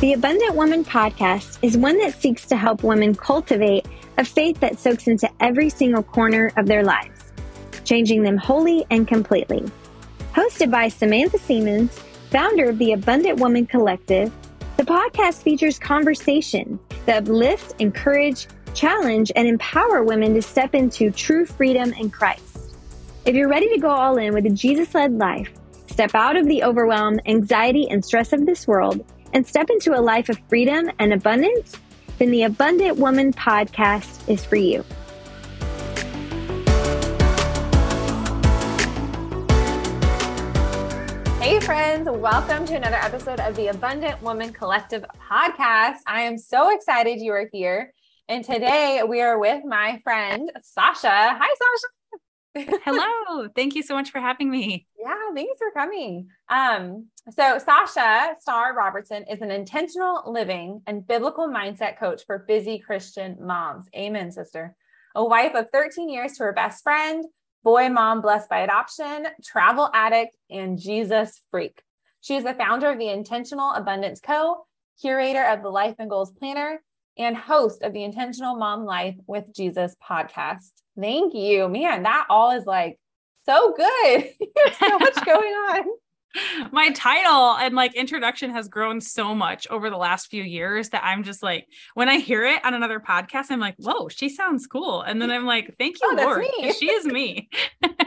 The Abundant Woman podcast is one that seeks to help women cultivate a faith that soaks into every single corner of their lives, changing them wholly and completely. Hosted by Samantha Siemens, founder of the Abundant Woman Collective, the podcast features conversations that uplift, encourage, challenge, and empower women to step into true freedom in Christ. If you're ready to go all in with a Jesus led life, step out of the overwhelm, anxiety, and stress of this world, and step into a life of freedom and abundance, then the Abundant Woman podcast is for you. Hey, friends, welcome to another episode of the Abundant Woman Collective podcast. I am so excited you are here. And today we are with my friend Sasha. Hi, Sasha. Hello. Thank you so much for having me. Yeah, thanks for coming. Um, so Sasha Star Robertson is an intentional living and biblical mindset coach for busy Christian moms. Amen, sister. A wife of 13 years to her best friend, boy mom blessed by adoption, travel addict, and Jesus freak. She is the founder of the Intentional Abundance Co., curator of the Life and Goals Planner, and host of the Intentional Mom Life with Jesus podcast. Thank you. Man, that all is like so good. There's so much going on. My title and like introduction has grown so much over the last few years that I'm just like, when I hear it on another podcast, I'm like, whoa, she sounds cool. And then I'm like, thank you, oh, Lord. She is me. that's,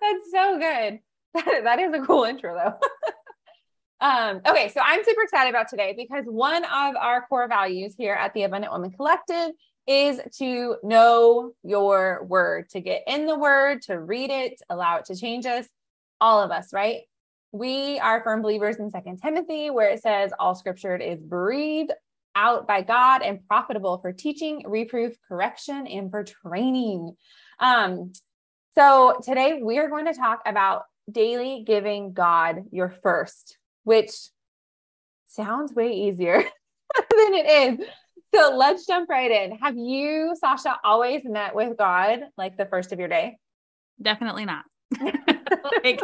that's so good. That, that is a cool intro, though. Um, okay, so I'm super excited about today because one of our core values here at the Abundant Woman Collective is to know your word, to get in the word, to read it, allow it to change us, all of us, right? We are firm believers in Second Timothy, where it says all scripture is breathed out by God and profitable for teaching, reproof, correction, and for training. Um, so today we are going to talk about daily giving God your first which sounds way easier than it is. So let's jump right in. Have you, Sasha, always met with God like the first of your day? Definitely not. like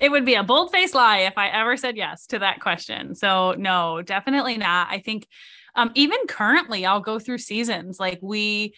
it would be a bold faced lie if I ever said yes to that question. So no, definitely not. I think um, even currently I'll go through seasons like we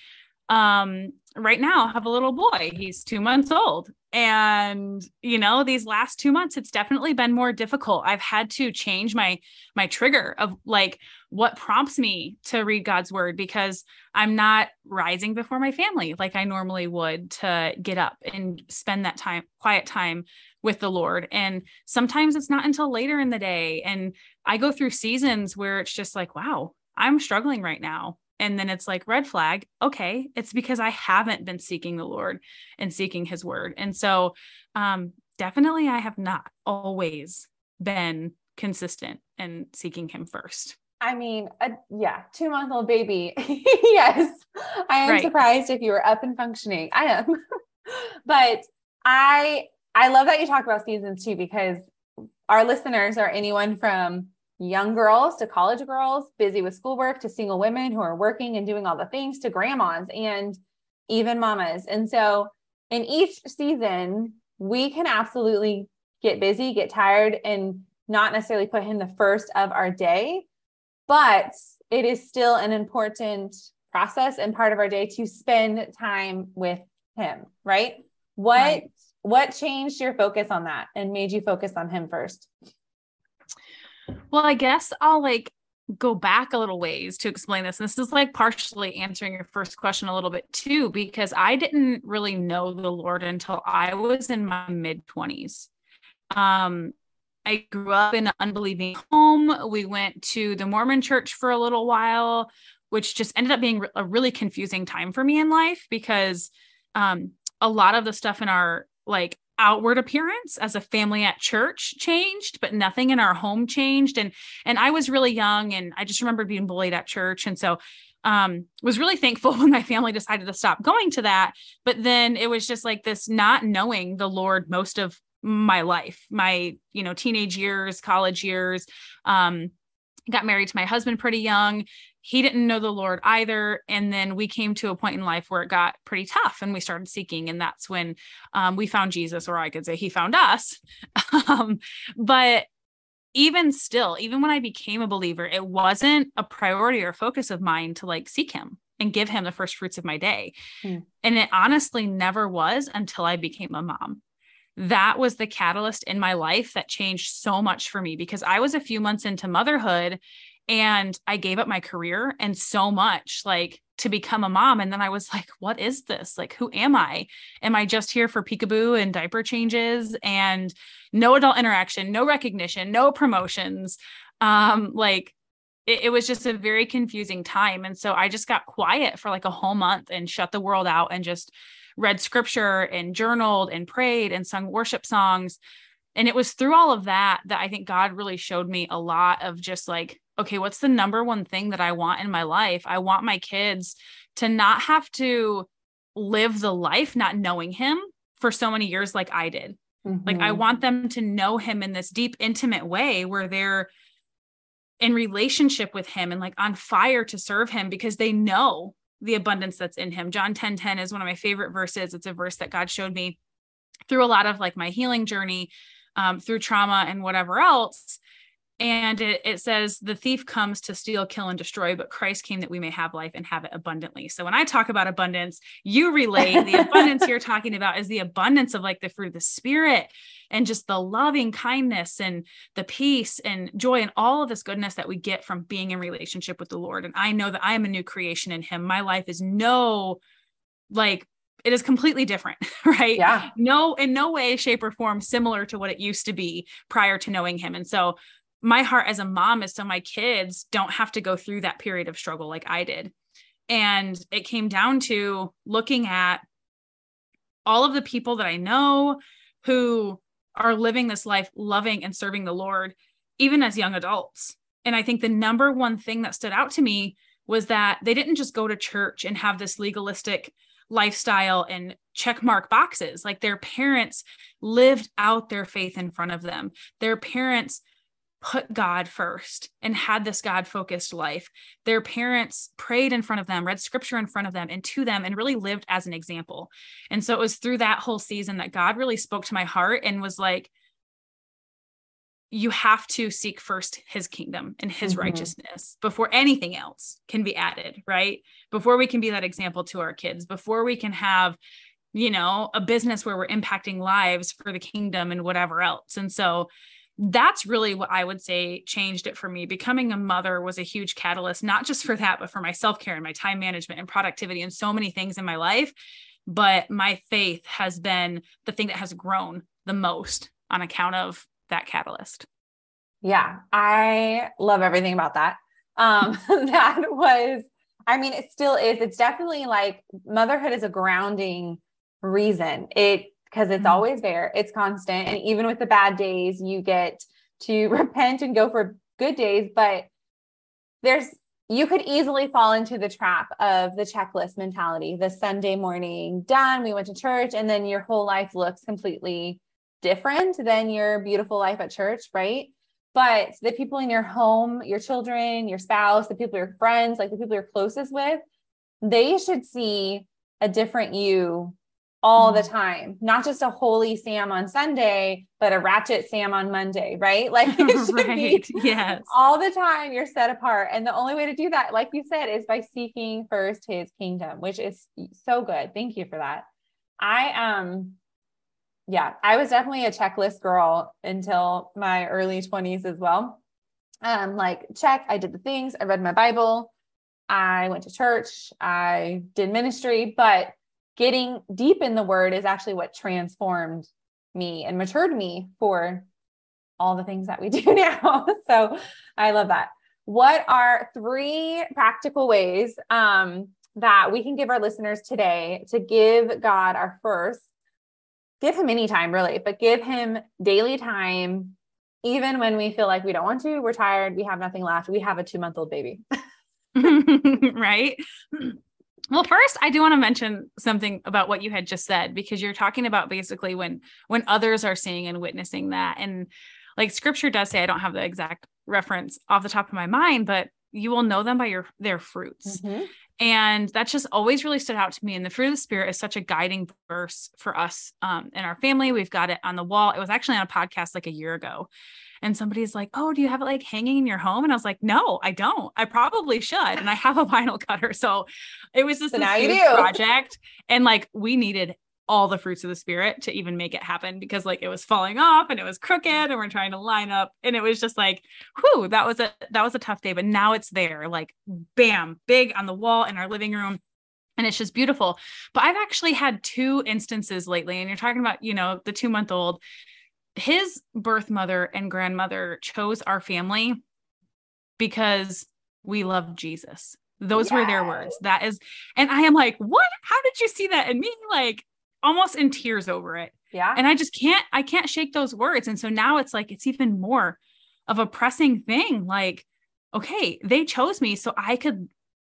um, right now have a little boy. He's two months old. And, you know, these last two months, it's definitely been more difficult. I've had to change my my trigger of like what prompts me to read God's word because I'm not rising before my family like I normally would to get up and spend that time, quiet time with the Lord. And sometimes it's not until later in the day. And I go through seasons where it's just like, wow, I'm struggling right now and then it's like red flag okay it's because i haven't been seeking the lord and seeking his word and so um definitely i have not always been consistent and seeking him first I mean, a, yeah, two month old baby. yes, I am right. surprised if you were up and functioning. I am, but I I love that you talk about seasons too because our listeners are anyone from young girls to college girls, busy with schoolwork, to single women who are working and doing all the things, to grandmas and even mamas. And so in each season, we can absolutely get busy, get tired, and not necessarily put him the first of our day, but it is still an important process and part of our day to spend time with him, right? What right. what changed your focus on that and made you focus on him first? Well, I guess I'll like go back a little ways to explain this. And this is like partially answering your first question a little bit too, because I didn't really know the Lord until I was in my mid 20s. Um, I grew up in an unbelieving home. We went to the Mormon church for a little while, which just ended up being a really confusing time for me in life because um, a lot of the stuff in our like outward appearance as a family at church changed but nothing in our home changed. And and I was really young and I just remember being bullied at church. And so um was really thankful when my family decided to stop going to that. But then it was just like this not knowing the lord most of my life my you know teenage years college years. Um got married to my husband pretty young he didn't know the Lord either. And then we came to a point in life where it got pretty tough and we started seeking. And that's when um, we found Jesus, or I could say he found us. um, but even still, even when I became a believer, it wasn't a priority or focus of mine to like seek him and give him the first fruits of my day. Hmm. And it honestly never was until I became a mom. That was the catalyst in my life that changed so much for me because I was a few months into motherhood and I gave up my career and so much like to become a mom. And then I was like, what is this? Like, who am I? Am I just here for peekaboo and diaper changes and no adult interaction, no recognition, no promotions? Um, like it, it was just a very confusing time. And so I just got quiet for like a whole month and shut the world out and just read scripture and journaled and prayed and sung worship songs. And it was through all of that that I think God really showed me a lot of just like, okay, what's the number one thing that I want in my life? I want my kids to not have to live the life not knowing Him for so many years like I did. Mm-hmm. Like, I mm-hmm. want them to know Him in this deep, intimate way where they're in relationship with him and like on fire to serve him because they know the abundance that's in him. John 10 10 is one of my favorite verses. It's a verse that God showed me through a lot of like my healing journey, um, through trauma and whatever else. And it, it says, the thief comes to steal, kill, and destroy, but Christ came that we may have life and have it abundantly. So when I talk about abundance, you relate the abundance you're talking about is the abundance of like the fruit of the spirit and just the loving kindness and the peace and joy and all of this goodness that we get from being in relationship with the Lord. And I know that I am a new creation in Him. My life is no like it is completely different, right? Yeah. No, in no way, shape, or form similar to what it used to be prior to knowing him. And so my heart as a mom is so my kids don't have to go through that period of struggle like I did. And it came down to looking at all of the people that I know who are living this life loving and serving the Lord, even as young adults. And I think the number one thing that stood out to me was that they didn't just go to church and have this legalistic lifestyle and check mark boxes. Like their parents lived out their faith in front of them. Their parents put God first and had this God focused life. Their parents prayed in front of them, read scripture in front of them and to them, and really lived as an example. And so it was through that whole season that God really spoke to my heart and was like, you have to seek first his kingdom and his mm-hmm. righteousness before anything else can be added, right? Before we can be that example to our kids, before we can have, you know, a business where we're impacting lives for the kingdom and whatever else. And so that's really what I would say changed it for me. Becoming a mother was a huge catalyst, not just for that, but for my self care and my time management and productivity and so many things in my life. But my faith has been the thing that has grown the most on account of that catalyst. Yeah, I love everything about that. Um, that was, I mean, it still is. It's definitely like motherhood is a grounding reason. It because it's mm-hmm. always there. It's constant. And even with the bad days, you get to repent and go for good days. But there's, you could easily fall into the trap of the checklist mentality, the Sunday morning done, we went to church, and then your whole life looks completely different than your beautiful life at church, right? But the people in your home, your children, your spouse, the people your friends, like the people you're closest with, they should see a different you all the mm-hmm. time, not just a holy Sam on Sunday, but a ratchet Sam on Monday, right? Like it should right. yes. all the time you're set apart. And the only way to do that, like you said, is by seeking first his kingdom, which is so good. Thank you for that. I um yeah, I was definitely a checklist girl until my early 20s as well. Um, like check, I did the things, I read my Bible, I went to church, I did ministry, but getting deep in the word is actually what transformed me and matured me for all the things that we do now. so I love that. What are three practical ways um, that we can give our listeners today to give God our first, give him any time really, but give him daily time, even when we feel like we don't want to, we're tired, we have nothing left, we have a two month old baby. right. Well, first, I do want to mention something about what you had just said because you're talking about basically when when others are seeing and witnessing that, and like Scripture does say, I don't have the exact reference off the top of my mind, but you will know them by your their fruits. Mm-hmm. And that's just always really stood out to me. And the fruit of the spirit is such a guiding verse for us um, in our family. We've got it on the wall. It was actually on a podcast like a year ago. And somebody's like, "Oh, do you have it like hanging in your home?" And I was like, "No, I don't. I probably should." And I have a vinyl cutter, so it was just So this huge project, and like we needed all the fruits of the spirit to even make it happen because like it was falling off and it was crooked and we're trying to line up and it was just like whew that was a that was a tough day but now it's there like bam big on the wall in our living room and it's just beautiful but i've actually had two instances lately and you're talking about you know the 2 month old his birth mother and grandmother chose our family because we love Jesus. Those were their words. That is and i am like what? How did you see that in me? Like almost in tears over it. Yeah. and i just can't i can't shake those words. And so now it's like it's even more of a pressing thing. Like okay they chose me so i could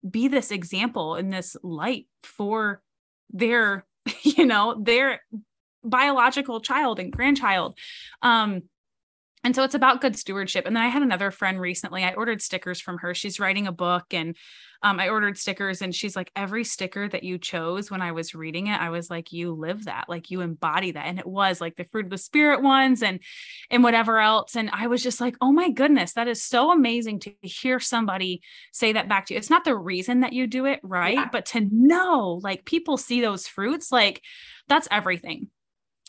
be this example and this light for their you know their biological child and grandchild um and so it's about good stewardship and then i had another friend recently i ordered stickers from her she's writing a book and um, I ordered stickers and she's like, every sticker that you chose when I was reading it, I was like, you live that, like you embody that. And it was like the fruit of the spirit ones and, and whatever else. And I was just like, oh my goodness, that is so amazing to hear somebody say that back to you. It's not the reason that you do it, right? Yeah. But to know like people see those fruits, like that's everything.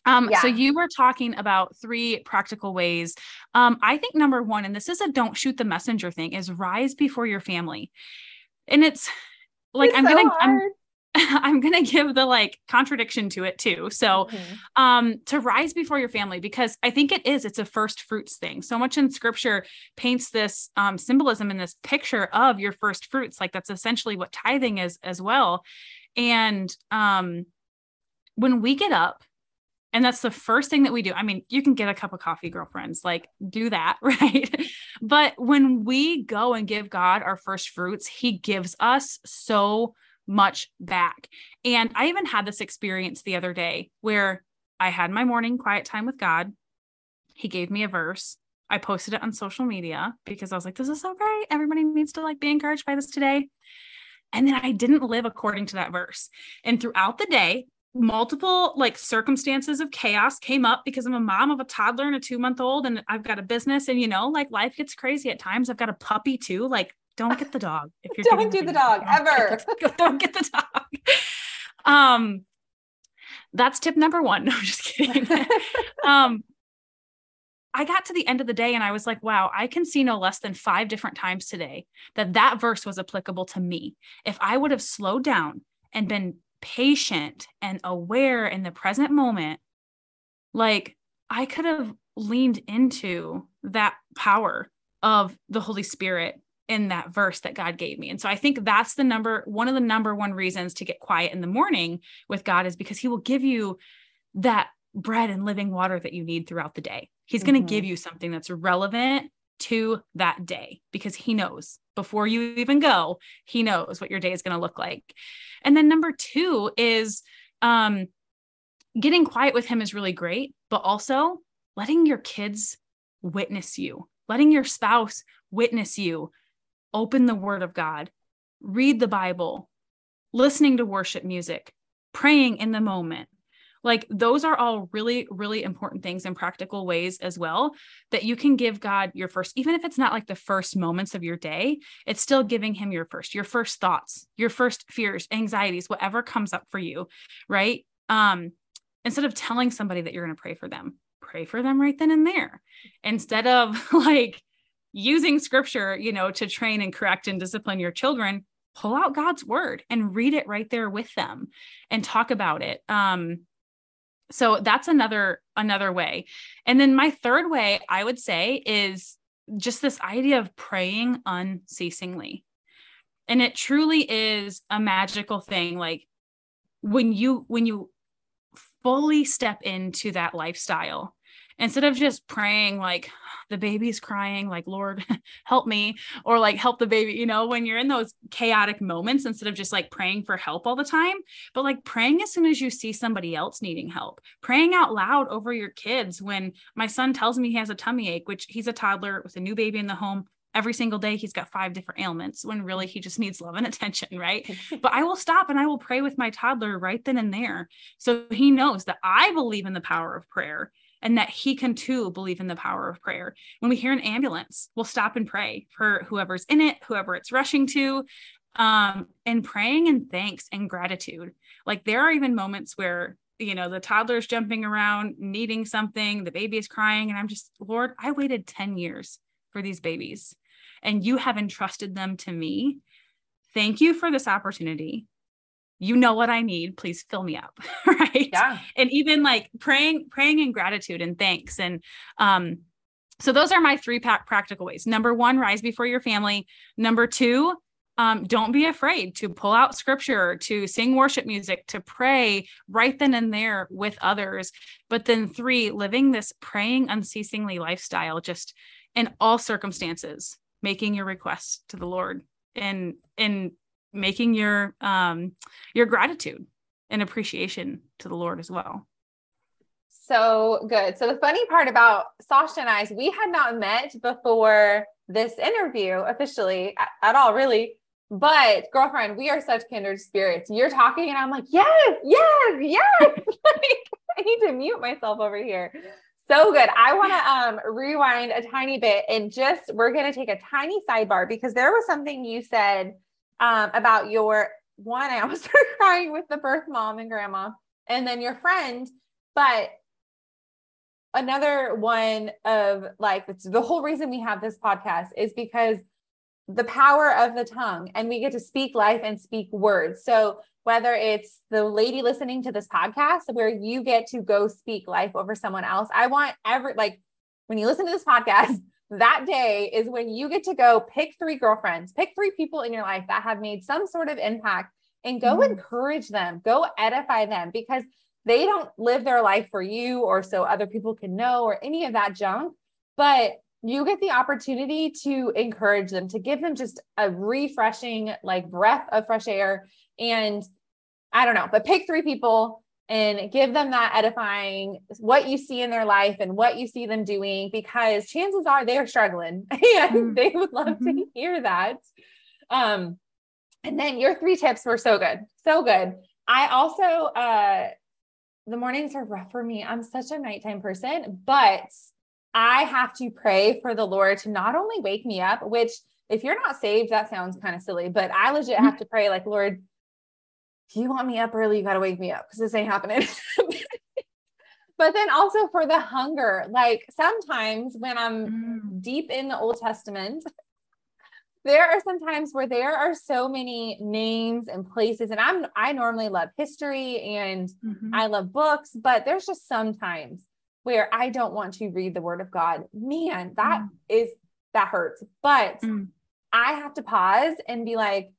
Um, so you were talking about three practical ways. Um, I think number one, and this is a don't shoot the messenger thing, is rise before your family. And it's like It's I'm so gonna I'm. I'm gonna give the like contradiction to it too. So Mhm. um to rise before your family because I think it is it's a first fruits thing. So much in scripture paints this um symbolism and this picture of your first fruits like that's essentially what tithing is as well. And um when we get up and that's the first thing that we do. I mean, you can get a cup of coffee, girlfriends, like do that, right? But when we go and give God our first fruits, He gives us so much back. And I even had this experience the other day where I had my morning quiet time with God. He gave me a verse. I posted it on social media because I was like, this is so great. Everybody needs to like be encouraged by this today. And then I didn't live according to that verse. And throughout the day, multiple like circumstances of chaos came up because I'm a mom of a toddler and a two month old, and I've got a business. And you know, like life gets crazy at times. I've got a puppy too. Like, don't get the dog if you're Don't do the dog, ever. don't get the dog. Um, that's tip number one. No, I'm just kidding. um, I got to the end of the day and I was like, wow, I can see no less than five different times today that that verse was applicable to me. If I would have slowed down and been patient and aware in the present moment, like I could have leaned into that power of the Holy Spirit in that verse that God gave me. And so I think that's the number one of the number one reasons to get quiet in the morning with God is because he will give you that bread and living water that you need throughout the day. He's going to Mhm. give you something that's relevant to that day because he knows before you even go, he knows what your day is going to look like. And then number 2 is um getting quiet with him is really great, but also letting your kids witness you, letting your spouse witness you, open the word of God, read the Bible, listening to worship music, praying in the moment. Like those are all really, really important things in practical ways as well that you can give God your first, even if it's not like the first moments of your day, it's still giving him your first, your first thoughts, your first fears, anxieties, whatever comes up for you. Right. Um, instead of telling somebody that you're going to pray for them, pray for them right then and there instead of like using scripture, you know, to train and correct and discipline your children, pull out God's word and read it right there with them and talk about it. Um, so that's another another way. And then my third way I would say is just this idea of praying unceasingly. And it truly is a magical thing like when you when you fully step into that lifestyle instead of just praying like the baby's crying like lord help me or like help the baby you know when you're in those chaotic moments instead of just like praying for help all the time. But like praying as soon as you see somebody else needing help. Praying out loud over your kids when my son tells me he has a tummy ache which he's a toddler with a new baby in the home. Every single day he's got five different ailments when really he just needs love and attention right? But I will stop and I will pray with my toddler right then and there. So he knows that I believe in the power of prayer and that he can too believe in the power of prayer. When we hear an ambulance, we'll stop and pray for whoever's in it, whoever it's rushing to, um, and praying in thanks and gratitude. Like there are even moments where you know the toddler's jumping around needing something the baby is crying and i'm just lord i waited 10 years for these babies and you have entrusted them to me thank you for this opportunity you know what i need please fill me up right? Yeah. And even like praying praying in gratitude and thanks. And um so those are my three pack practical ways. Number one rise before your family. Number two um, don't be afraid to pull out scripture, to sing worship music, to pray right then and there with others. But then, three, living this praying unceasingly lifestyle, just in all circumstances, making your requests to the Lord. And and making your um your gratitude and appreciation to the Lord as well. So good. So the funny part about Sasha and I is we had not met before this interview officially at, at all, really. But girlfriend, we are such kindred spirits. You're talking and I'm like, yes, yes, yes. like, I need to mute myself over here. So good. I want to um, rewind a tiny bit and just we're going to take a tiny sidebar because there was something you said um, about your one. I almost started crying with the birth mom and grandma, and then your friend. But another one of like the whole reason we have this podcast is because the power of the tongue and we get to speak life and speak words. So whether it's the lady listening to this podcast where you get to go speak life over someone else, I want every like when you listen to this podcast, that day is when you get to go pick three girlfriends, pick three people in your life that have made some sort of impact and go mm encourage them, go edify them because they don't live their life for you or so other people can know or any of that junk. But you get the opportunity to encourage them, to give them just a refreshing, like breath of fresh air. And I don't know, but pick three people and give them that edifying, what you see in their life and what you see them doing, because chances are they are struggling and mm-hmm. they would love mm-hmm. to hear that. Um, and then your three tips were so good, so good. I also, uh, the mornings are rough for me. I'm such a nighttime person, but I have to pray for the Lord to not only wake me up, which if you're not saved, that sounds kind of silly, but I legit have to pray, like, Lord, if you want me up early, you got to wake me up because this ain't happening. but then also for the hunger, like sometimes when I'm mm. deep in the Old Testament, there are some times where there are so many names and places and i'm i normally love history and mm-hmm. i love books but there's just sometimes where I don't want to read the word of God. Man, that mm. is that hurts. But mm. I have to pause and be like,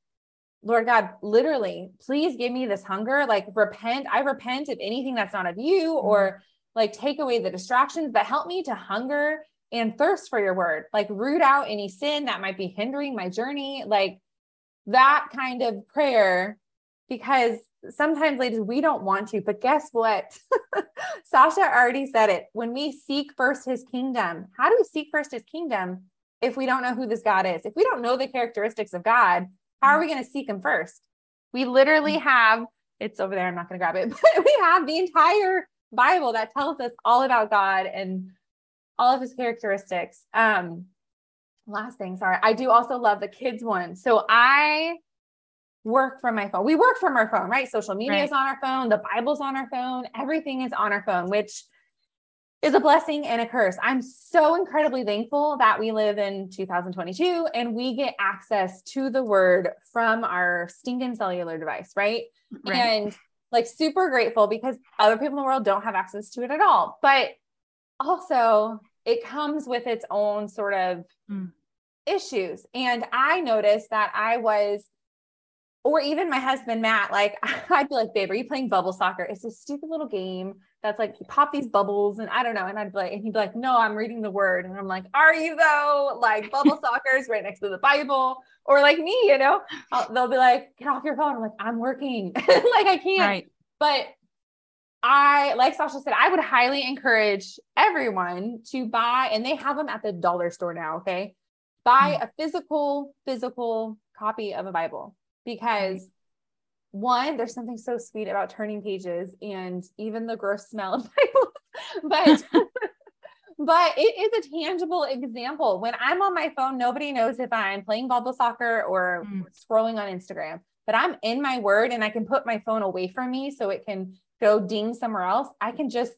Lord God, literally, please give me this hunger. Like, repent. I repent of anything that's not of you, mm. or like take away the distractions, but help me to hunger and thirst for your word. Like, root out any sin that might be hindering my journey. Like, that kind of prayer, because sometimes ladies we don't want to but guess what sasha already said it when we seek first his kingdom how do we seek first his kingdom if we don't know who this god is if we don't know the characteristics of god how are we going to seek him first we literally mm. have it's over there i'm not going to grab it but we have the entire bible that tells us all about god and all of his characteristics um last thing sorry i do also love the kids one so i work from my phone. We work from our phone, right? Social media right. is on our phone, the Bible's on our phone, everything is on our phone, which is a blessing and a curse. I'm so incredibly thankful that we live in 2022 and we get access to the word from our stinking cellular device, right? right. And like super grateful because other people in the world don't have access to it at all. But also, it comes with its own sort of mm. issues. And I noticed that I was or even my husband Matt, like I'd be like, babe, are you playing bubble soccer? It's a stupid little game that's like you pop these bubbles and I don't know. And I'd be like, and he'd be like, no, I'm reading the word. And I'm like, are you though? Like bubble soccer is right next to the Bible. Or like me, you know, I'll, they'll be like, get off your phone. I'm like, I'm working. like I can't. Right. But I, like Sasha said, I would highly encourage everyone to buy, and they have them at the dollar store now. Okay. Buy mm. a physical, physical copy of a Bible because one, there's something so sweet about turning pages and even the gross smell of Bibles but but it is a tangible example. When I'm on my phone, nobody knows if I'm playing bubble soccer or mm. scrolling on Instagram, but I'm in my word and I can put my phone away from me so it can go ding somewhere else. I can just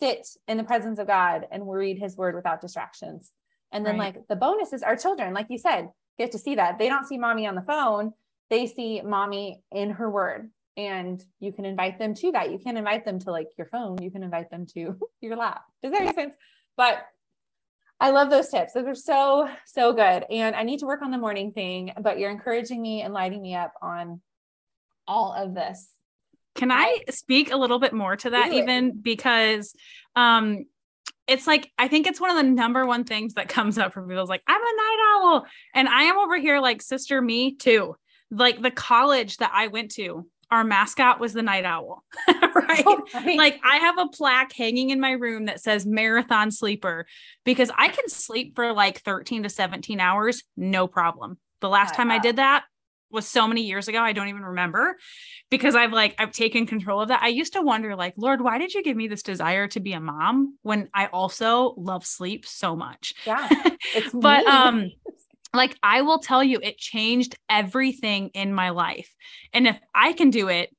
sit in the presence of God and read his word without distractions. And then right. like the bonuses are children, like you said, get to see that. They don't see mommy on the phone. They see mommy in her word and you can invite them to that. You can invite them to like your phone. You can invite them to your lap. Does that make sense? But I love those tips. Those are so, so good. And I need to work on the morning thing, but you're encouraging me and lighting me up on all of this. Can I speak a little bit more to that, even because um, it's like I think it's one of the number one things that comes up for people is like, I'm a night owl. And I am over here like sister me too. Like the college that I went to, our mascot was the night owl, right? Oh, like I have a plaque hanging in my room that says marathon sleeper because I can sleep for like 13 to 17 hours, no problem. The last time I did that was so many years ago, I don't even remember because I've like I've taken control of that. I used to wonder like, Lord, why did you give me this desire to be a mom when I also love sleep so much? Yeah. but um like I will tell you, it changed everything in my life. And if I can do it,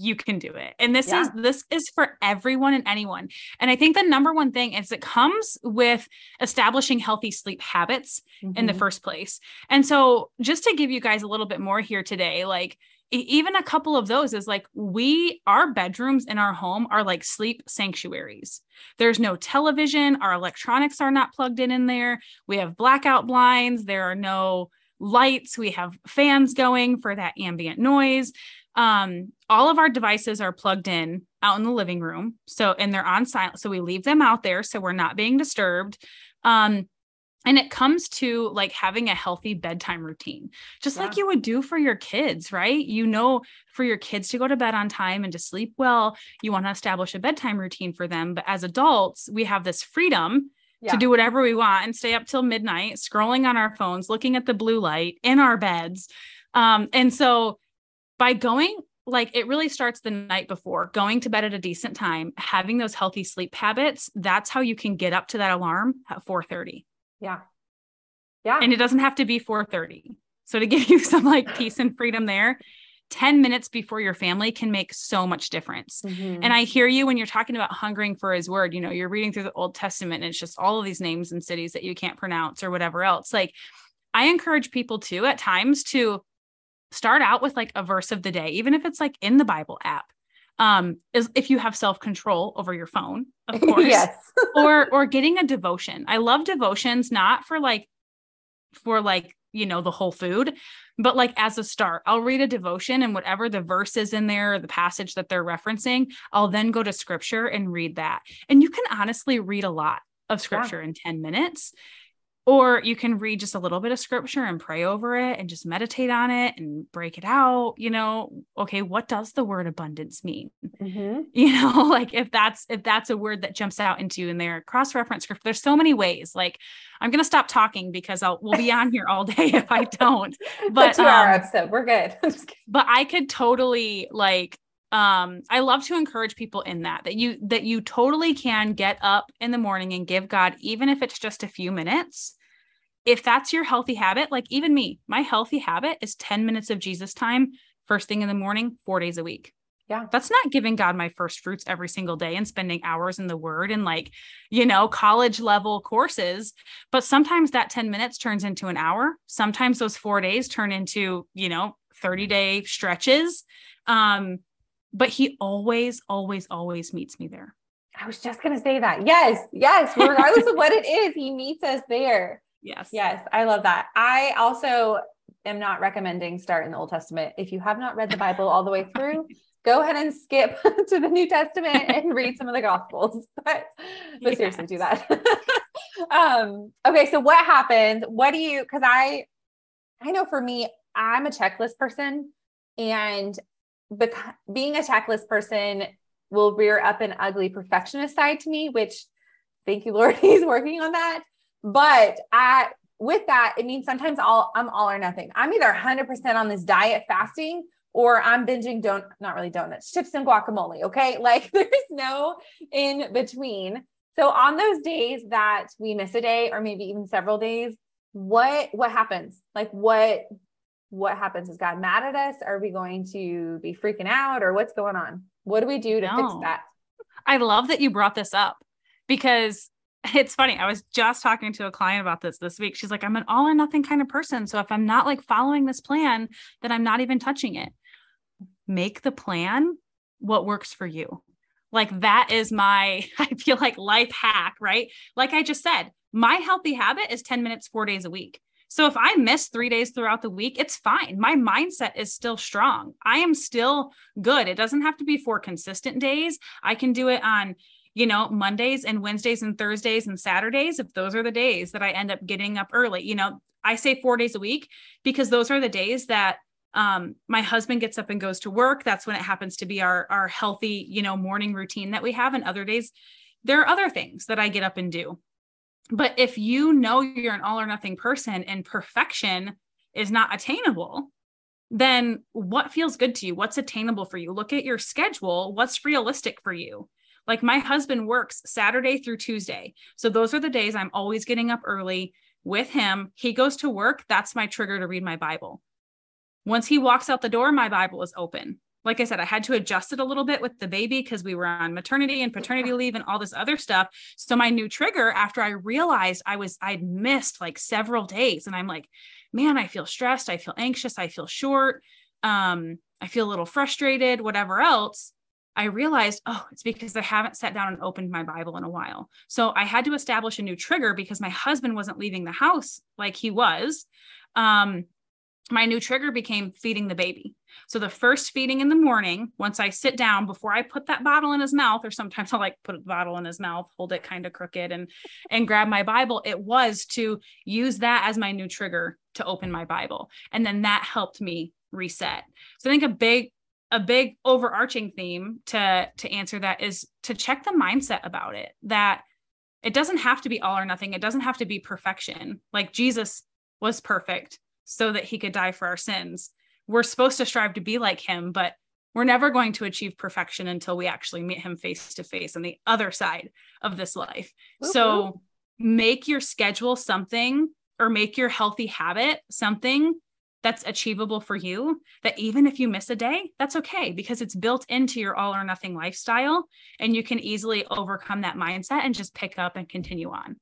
you can do it. And this yeah. is this is for everyone and anyone. And I think the number one thing is it comes with establishing healthy sleep habits mm-hmm. in the mm-hmm. first place. And so just to give you guys a little bit more here today, like even a couple of those is like we our bedrooms in our home are like sleep sanctuaries. There's no television our electronics are not plugged in in there. We have blackout blinds there are no lights we have fans going for that ambient noise. Um, all of our devices are plugged in out in the living room so and they're on silent so we leave them out there so we're not being disturbed. Um, and it comes to like having a healthy bedtime routine just yeah. like you would do for your kids right you know for your kids to go to bed on time and to sleep well you want to establish a bedtime routine for them but as adults we have this freedom yeah. to do whatever we want and stay up till midnight scrolling on our phones looking at the blue light in our beds um, and so by going like it really starts the night before going to bed at a decent time having those healthy sleep habits that's how you can get up to that alarm at 4:30 yeah. Yeah. And it doesn't have to be 4:30. So to give you some like peace and freedom there, 10 minutes before your family can make so much difference. Mm-hmm. And I hear you when you're talking about hungering for his word, you know, you're reading through the Old Testament and it's just all of these names and cities that you can't pronounce or whatever else. Like I encourage people to at times to start out with like a verse of the day, even if it's like in the Bible app um is if you have self-control over your phone of course yes. or or getting a devotion. I love devotions not for like for like you know the whole food but like as a start i'll read a devotion and whatever the verse is in there or the passage that they're referencing i'll then go to scripture and read that. And you can honestly read a lot of scripture yeah. in 10 minutes or you can read just a little bit of scripture and pray over it and just meditate on it and break it out you know okay what does the word abundance mean? Mm-hmm. you know like if that's if that's a word that jumps out into you in there cross reference scripture there's so many ways like i'm gonna stop talking because i'll we'll be on here all day if i don't but um, we're good. But i could totally like um i love to encourage people in that that you that you totally can get up in the morning and give god even if it's just a few minutes if that's your healthy habit, like even me, my healthy habit is 10 minutes of Jesus time first thing in the morning, four days a week. Yeah. That's not giving God my first fruits every single day and spending hours in the word and like, you know, college level courses. But sometimes that 10 minutes turns into an hour. Sometimes those four days turn into, you know, 30 day stretches. Um, but he always, always, always meets me there. I was just going to say that. Yes. Yes. Regardless of what it is, he meets us there. Yes. Yes. I love that. I also am not recommending start in the Old Testament. If you have not read the Bible all the way through, go ahead and skip to the New Testament and read some of the Gospels. But, but yes. seriously, do that. um, okay. So what happens? What do you, cause I, I know for me, I'm a checklist person and bec- being a checklist person will rear up an ugly perfectionist side to me, which thank you, Lord, he's working on that. But at with that, it means sometimes I'll I'm all or nothing. I'm either 100% on this diet fasting or I'm binging don't not really donuts, chips and guacamole. Okay. Like there's no in between. So on those days that we miss a day or maybe even several days, what what happens? Like what what happens? Is God mad at us? Are we going to be freaking out or what's going on? What do we do to no. fix that? I love that you brought this up because it's funny. I was just talking to a client about this this week. She's like, I'm an all or nothing kind of person. So if I'm not like following this plan, then I'm not even touching it. Make the plan what works for you. Like that is my, I feel like life hack, right? Like I just said, my healthy habit is 10 minutes, four days a week. So if I miss three days throughout the week, it's fine. My mindset is still strong. I am still good. It doesn't have to be four consistent days. I can do it on, you know, Mondays and Wednesdays and Thursdays and Saturdays. If those are the days that I end up getting up early, you know, I say four days a week because those are the days that um, my husband gets up and goes to work. That's when it happens to be our, our healthy, you know, morning routine that we have. And other days, there are other things that I get up and do. But if you know you're an all or nothing person and perfection is not attainable, then what feels good to you? What's attainable for you? Look at your schedule. What's realistic for you? Like my husband works Saturday through Tuesday. So those are the days I'm always getting up early with him. He goes to work. That's my trigger to read my Bible. Once he walks out the door, my Bible is open like I said, I had to adjust it a little bit with the baby because we were on maternity and paternity leave and all this other stuff. So my new trigger after I realized I was I'd missed like several days and I'm like, man, I feel stressed, I feel anxious, I feel short, um, I feel a little frustrated, whatever else. I realized, oh, it's because I haven't sat down and opened my Bible in a while. So I had to establish a new trigger because my husband wasn't leaving the house like he was. Um, my new trigger became feeding the baby. So the first feeding in the morning, once I sit down before I put that bottle in his mouth, or sometimes I'll like put the bottle in his mouth, hold it kind of crooked and and grab my Bible, it was to use that as my new trigger to open my Bible. And then that helped me reset. So I think a big a big overarching theme to to answer that is to check the mindset about it that it doesn't have to be all or nothing. It doesn't have to be perfection. Like Jesus was perfect so that he could die for our sins. We're supposed to strive to be like him, but we're never going to achieve perfection until we actually meet him face to face on the other side of this life. So make your schedule something or make your healthy habit something that's achievable for you that even if you miss a day that's okay because it's built into your all or nothing lifestyle and you can easily overcome that mindset and just pick up and continue on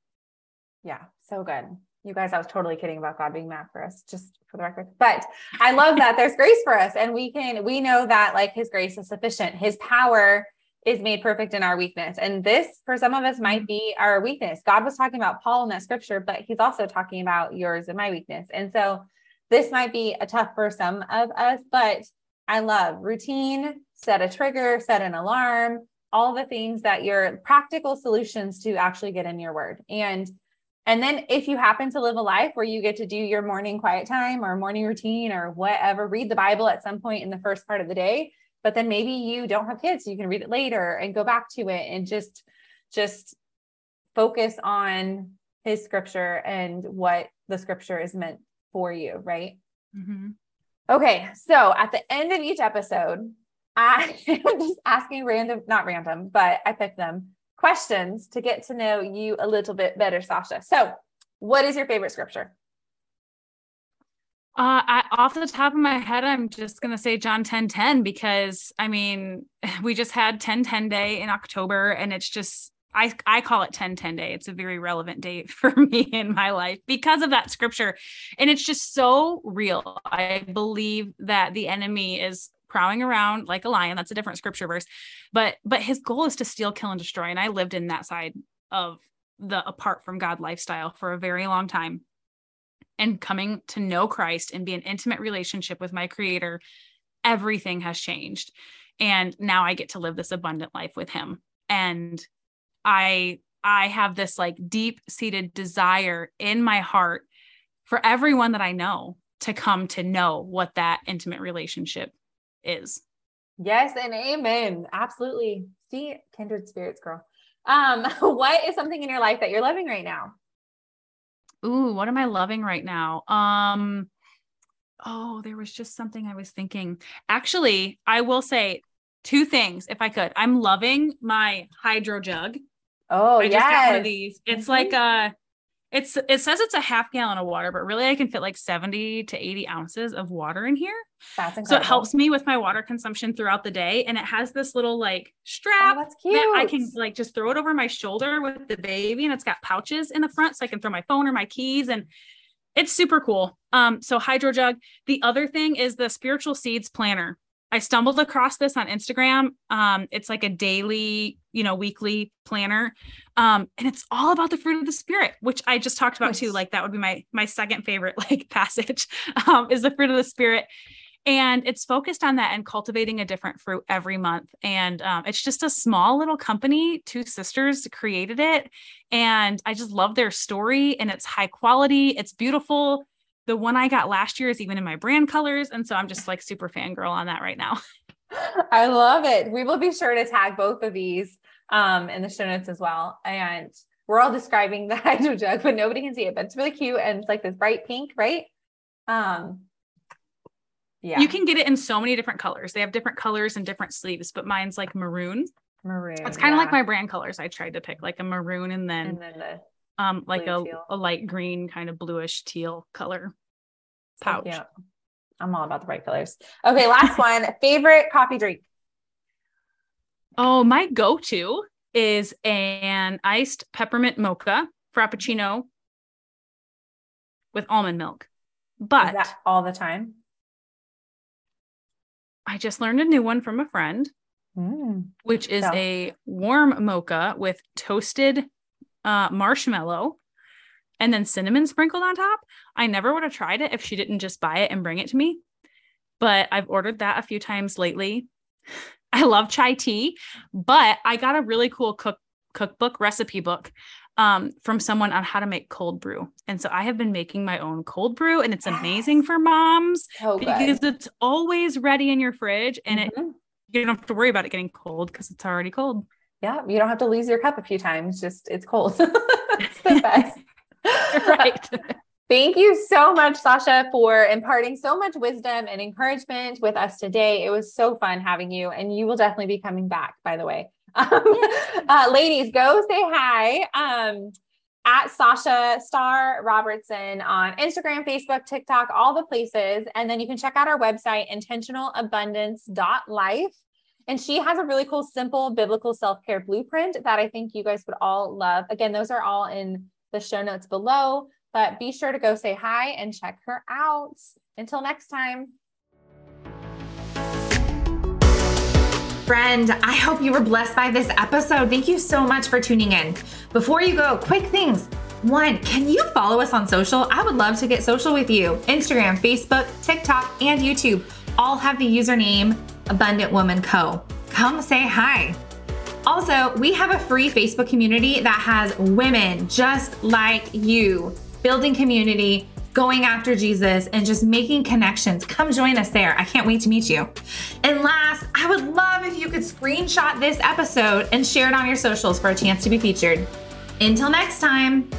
yeah so good you guys, I was totally kidding about God being mad for us, just for the record. But I love that there's grace for us. And we can, we know that like his grace is sufficient. His power is made perfect in our weakness. And this, for some of us, might mm-hmm. be our weakness. God was talking about Paul in that scripture, but he's also talking about yours and my weakness. And so this might be a tough for some of us, but I love routine, set a trigger, set an alarm, all the things that your practical solutions to actually get in your word. And and then if you happen to live a life where you get to do your morning quiet time or morning routine or whatever, read the Bible at some point in the first part of the day, but then maybe you don't have kids, so you can read it later and go back to it and just just focus on his scripture and what the scripture is meant for you, right? Mm-hmm. Okay, so at the end of each episode, I am just asking random, not random, but I picked them questions to get to know you a little bit better, Sasha. So, what is your favorite scripture? Uh, I, off the top of my head, I'm just gonna say John 10 10 because I mean, we just had 10 10 day in October, and it's just I I call it 10 10 day. It's a very relevant date for me in my life because of that scripture, and it's just so real. I believe that the enemy is prowling around like a lion. That's a different scripture verse. But but his goal is to steal, kill, and destroy. And I lived in that side of the apart from God lifestyle for a very long time. And coming to know Christ and be an intimate relationship with my creator, everything has changed. And now I get to live this abundant life with him. And I I have this like deep seated desire in my heart for everyone that I know to come to know what that intimate relationship is. Yes, and amen. Absolutely. See, kindred spirits, girl. Um, what is something in your life that you're loving right now? Ooh, what am I loving right now? Um, oh, there was just something I was thinking. Actually, I will say two things if I could. I'm loving my hydro jug. Oh, I just got one of these. It's Mhm. like a it's it says it's a half gallon of water, but really I can fit like 70 to 80 ounces of water in here. That's So it helps me with my water consumption throughout the day. And it has this little like Oh, strap that's cute. that I can like just throw it over my shoulder with the baby and it's got pouches in the front so I can throw my phone or my keys and it's super cool. Um so hydro jug. The other thing is the spiritual seeds planner. I stumbled across this on Instagram. Um it's like a daily, you know, weekly planner. Um and it's all about the fruit of the spirit, which I just talked about too. Like that would be my my second favorite like passage um is the fruit of the spirit. And it's focused on that and cultivating a different fruit every month. And um, it's just a small little company. Two sisters created it. And i just love their story and it's high quality. It's beautiful the one i got last year is even in my brand colors and so i'm just like super fangirl on that right now I love it. We will be sure to tag both of these um, in the show notes as well. And we're all describing the hydro jug, but nobody can see it. But it's really cute and it's like this bright pink, right? Um, yeah, you can get it in so many different colors they have different colors and different sleeves but mine's like maroon maroon. it's kind of like my brand colors i tried to pick like a maroon and then and then the um like a, blue a light green kind of bluish teal color pouch cute. I'm all about the bright colors. Okay, last one. Favorite coffee drink. Oh, my go-to is an iced peppermint mocha frappuccino with almond milk. But that all the time? I just learned a new one from a friend, Mm. which is So- a warm mocha with toasted uh, marshmallow and then cinnamon sprinkled on top. I never would have tried it if she didn't just buy it and bring it to me. But I've ordered that a few times lately. I love chai tea, but I got a really cool cook cookbook recipe book um, from someone on how to make cold brew. And so I have been making my own cold brew and it's amazing for moms So because good. it's always ready in your fridge and it Mhm. you don't have to worry about it getting cold because it's already cold. Yeah, you don't have to lose your cup a few times. Just it's cold. it's the best. right. Thank you so much, Sasha, for imparting so much wisdom and encouragement with us today. It was so fun having you, and you will definitely be coming back, by the way. Um, uh, ladies, go say hi um, at Sasha Star Robertson on Instagram, Facebook, TikTok, all the places. And then you can check out our website, intentionalabundance.life. And she has a really cool, simple biblical self care blueprint that I think you guys would all love. Again, those are all in the show notes below, but be sure to go say hi and check her out. Until next time. Friend, I hope you were blessed by this episode. Thank you so much for tuning in. Before you go, quick things. One, can you follow us on social? I would love to get social with you. Instagram, Facebook, TikTok, and YouTube all have the username Abundant Woman Co. Come say hi. Also, we have a free Facebook community that has women just like you building community, going after Jesus, and just making connections. Come join us there. I can't wait to meet you. And last, I would love if you could screenshot this episode and share it on your socials for a chance to be featured. Until next time.